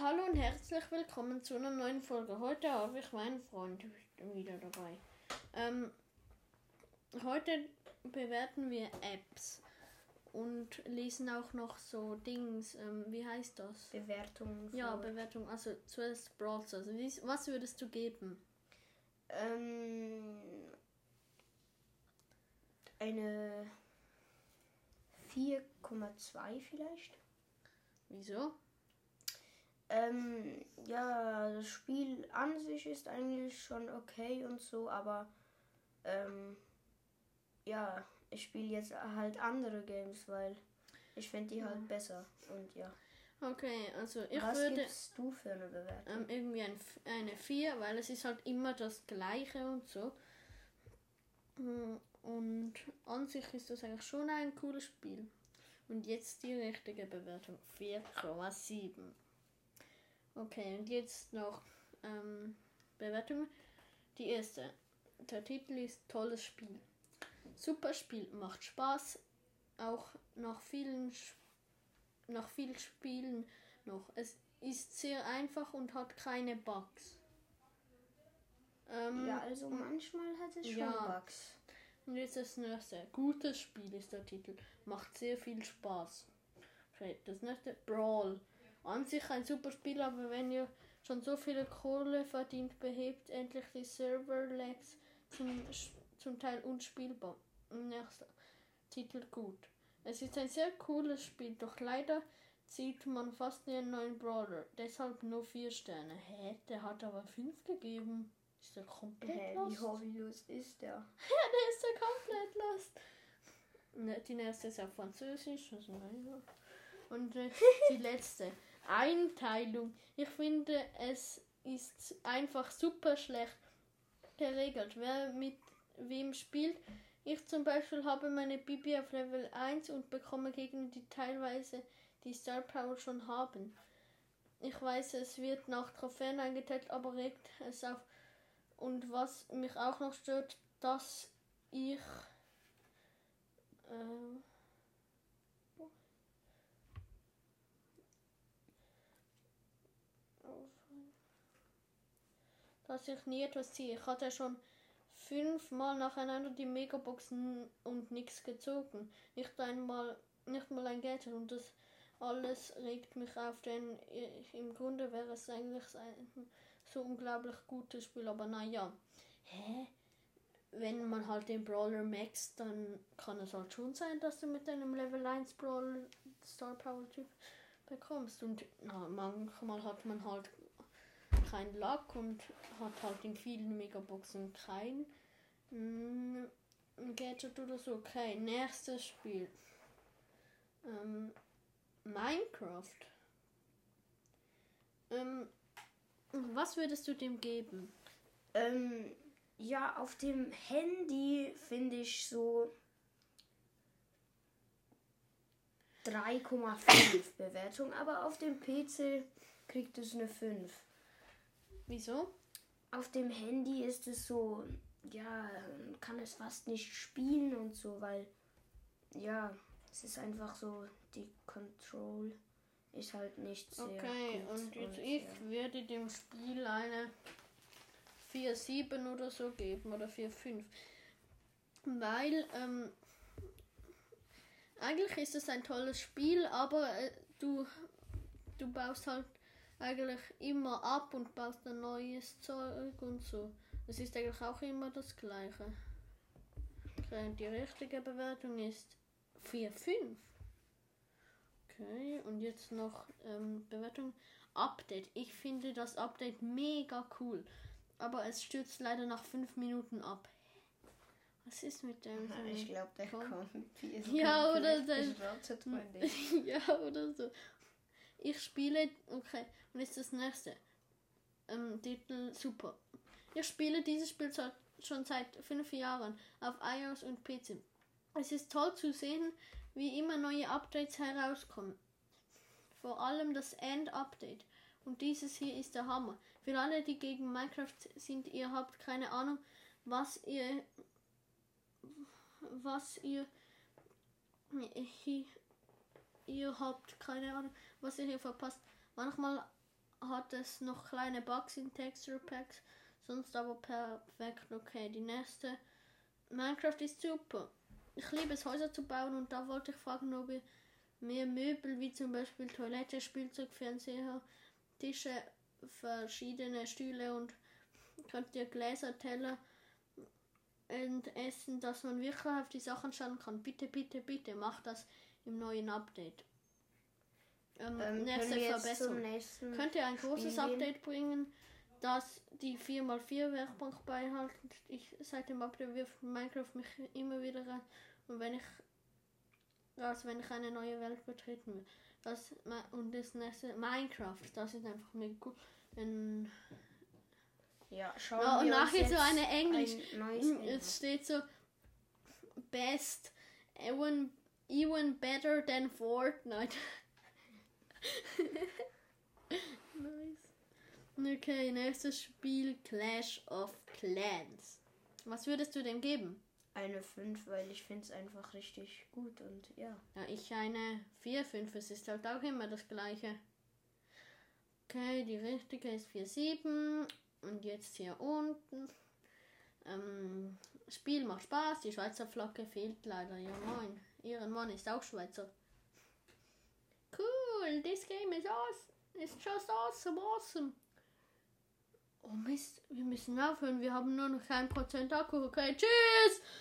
Hallo und herzlich willkommen zu einer neuen Folge. Heute habe ich meinen Freund wieder dabei. Ähm, heute bewerten wir Apps und lesen auch noch so Dings. Ähm, wie heißt das? Bewertungen. Ja. Bewertung. Also zuerst Stars. Wie- Was würdest du geben? Ähm, eine 4,2 vielleicht. Wieso? Ähm, ja, das Spiel an sich ist eigentlich schon okay und so, aber ähm, ja, ich spiele jetzt halt andere Games, weil ich finde die halt besser. Und ja. Okay, also ich Was würde gibst du für eine Bewertung? ähm, irgendwie ein, eine 4, weil es ist halt immer das gleiche und so. Mm, Und an sich ist das eigentlich schon ein cooles Spiel. Und jetzt die richtige Bewertung. 4,7. Okay, und jetzt noch ähm, Bewertung. Die erste. Der Titel ist Tolles Spiel. Super Spiel, macht Spaß. Auch nach vielen, nach viel Spielen noch. Es ist sehr einfach und hat keine Bugs. Ähm, ja, also manchmal hat es schon ja. Bugs. Und jetzt das nächste. Gutes Spiel ist der Titel. Macht sehr viel Spaß. Okay, das nächste. Brawl. An sich ein super Spiel, aber wenn ihr schon so viele Kohle verdient, behebt endlich die Server-Lags zum, zum Teil unspielbar. Nächster. Titel gut. Es ist ein sehr cooles Spiel, doch leider sieht man fast nie einen neuen Brawler. Deshalb nur vier Sterne. Hä? Der hat aber fünf gegeben. Ist der komplett Hä, lost? wie hobbylos ist der? Ja, der ist ja komplett lost. Ne, Die nächste ist auf Französisch. Also, naja. Und äh, die letzte. Einteilung. Ich finde, es ist einfach super schlecht geregelt. Wer mit wem spielt. Ich zum Beispiel habe meine Bibi auf Level 1 und bekomme Gegner, die teilweise die Star Power schon haben. Ich weiß, es wird nach Trophäen eingeteilt, aber regt es auf. Und was mich auch noch stört, dass ich äh, dass ich nie etwas ziehe. Ich hatte schon fünfmal nacheinander die Megaboxen und nichts gezogen. Nicht einmal, nicht mal ein Geld und das alles regt mich auf, denn im Grunde wäre es eigentlich ein so unglaublich gutes Spiel, aber naja. Hä? Wenn man halt den Brawler maxt, dann kann es halt schon sein, dass du mit einem Level 1 Brawler Star Power Typ bekommst. Und na, manchmal hat man halt kein Luck und hat halt in vielen Megaboxen kein mm, Gadget oder so. Okay, nächstes Spiel. Ähm, Minecraft. Ähm, was würdest du dem geben? Ähm, ja, auf dem Handy finde ich so 3,5 Bewertung, aber auf dem PC kriegt es eine 5. Wieso? Auf dem Handy ist es so, ja, kann es fast nicht spielen und so, weil, ja, es ist einfach so, die Control ist halt nicht sehr Okay, gut. und jetzt ich ja. würde dem Spiel eine 4-7 oder so geben oder 4-5. Weil, ähm, eigentlich ist es ein tolles Spiel, aber äh, du, du baust halt eigentlich immer ab und baust ein neues Zeug und so. Es ist eigentlich auch immer das gleiche. Okay, die richtige Bewertung ist 4-5. Okay, und jetzt noch ähm, Bewertung. Update. Ich finde das Update mega cool. Aber es stürzt leider nach 5 Minuten ab. Was ist mit dem? Ja, Ich glaube, der Komm. kommt. Ja, oder Ding. ja, oder so. Ich spiele. Okay, und jetzt das nächste. Ähm, Titel super. Ich spiele dieses Spiel schon seit fünf Jahren auf iOS und PC. Es ist toll zu sehen, wie immer neue Updates herauskommen. Vor allem das End-Update. Und dieses hier ist der Hammer. Für alle, die gegen Minecraft sind, ihr habt keine Ahnung, was ihr was ihr ihr habt keine Ahnung, was ihr hier verpasst. Manchmal hat es noch kleine Bugs in Texture Packs, sonst aber perfekt okay. Die nächste Minecraft ist super. Ich liebe es, Häuser zu bauen und da wollte ich fragen, ob ihr mehr Möbel wie zum Beispiel Toilette, Spielzeug, Fernseher, Tische, verschiedene Stühle und könnt ihr Gläser, Teller und Essen, dass man wirklich auf die Sachen schauen kann. Bitte, bitte, bitte, macht das im neuen Update. Ähm, Ähm, nächste Verbesserung. zum nächsten Könnt ihr ein großes Spiel gehen? Update bringen, das die 4x4 Werkbank beihalten? Ich, seit dem Update wirft Minecraft mich immer wieder rein. Und wenn ich, also wenn ich eine neue Welt betreten will, das, und das nächste, Minecraft, das ist einfach mega cool. Ein, Ja, schauen ja, und wir uns nachher so eine Englisch, ein Es steht so Best even, even better than Fortnite. nice. Okay, nächstes Spiel Clash of Clans. Was würdest du dem geben? Eine 5, weil ich finde es einfach richtig gut und ja. Ja, ich eine 4, 5. Es ist halt auch immer das gleiche. Okay, die richtige ist 4, 7. Und jetzt hier unten. Ähm, Spiel macht Spaß. Die Schweizer Flagge fehlt leider. Ja, moin. Mann ist auch Schweizer. Cool, this game is awesome. It's just awesome, awesome. Oh Mist, wir müssen aufhören. Wir haben nur noch ein Prozent Akku. Okay, tschüss.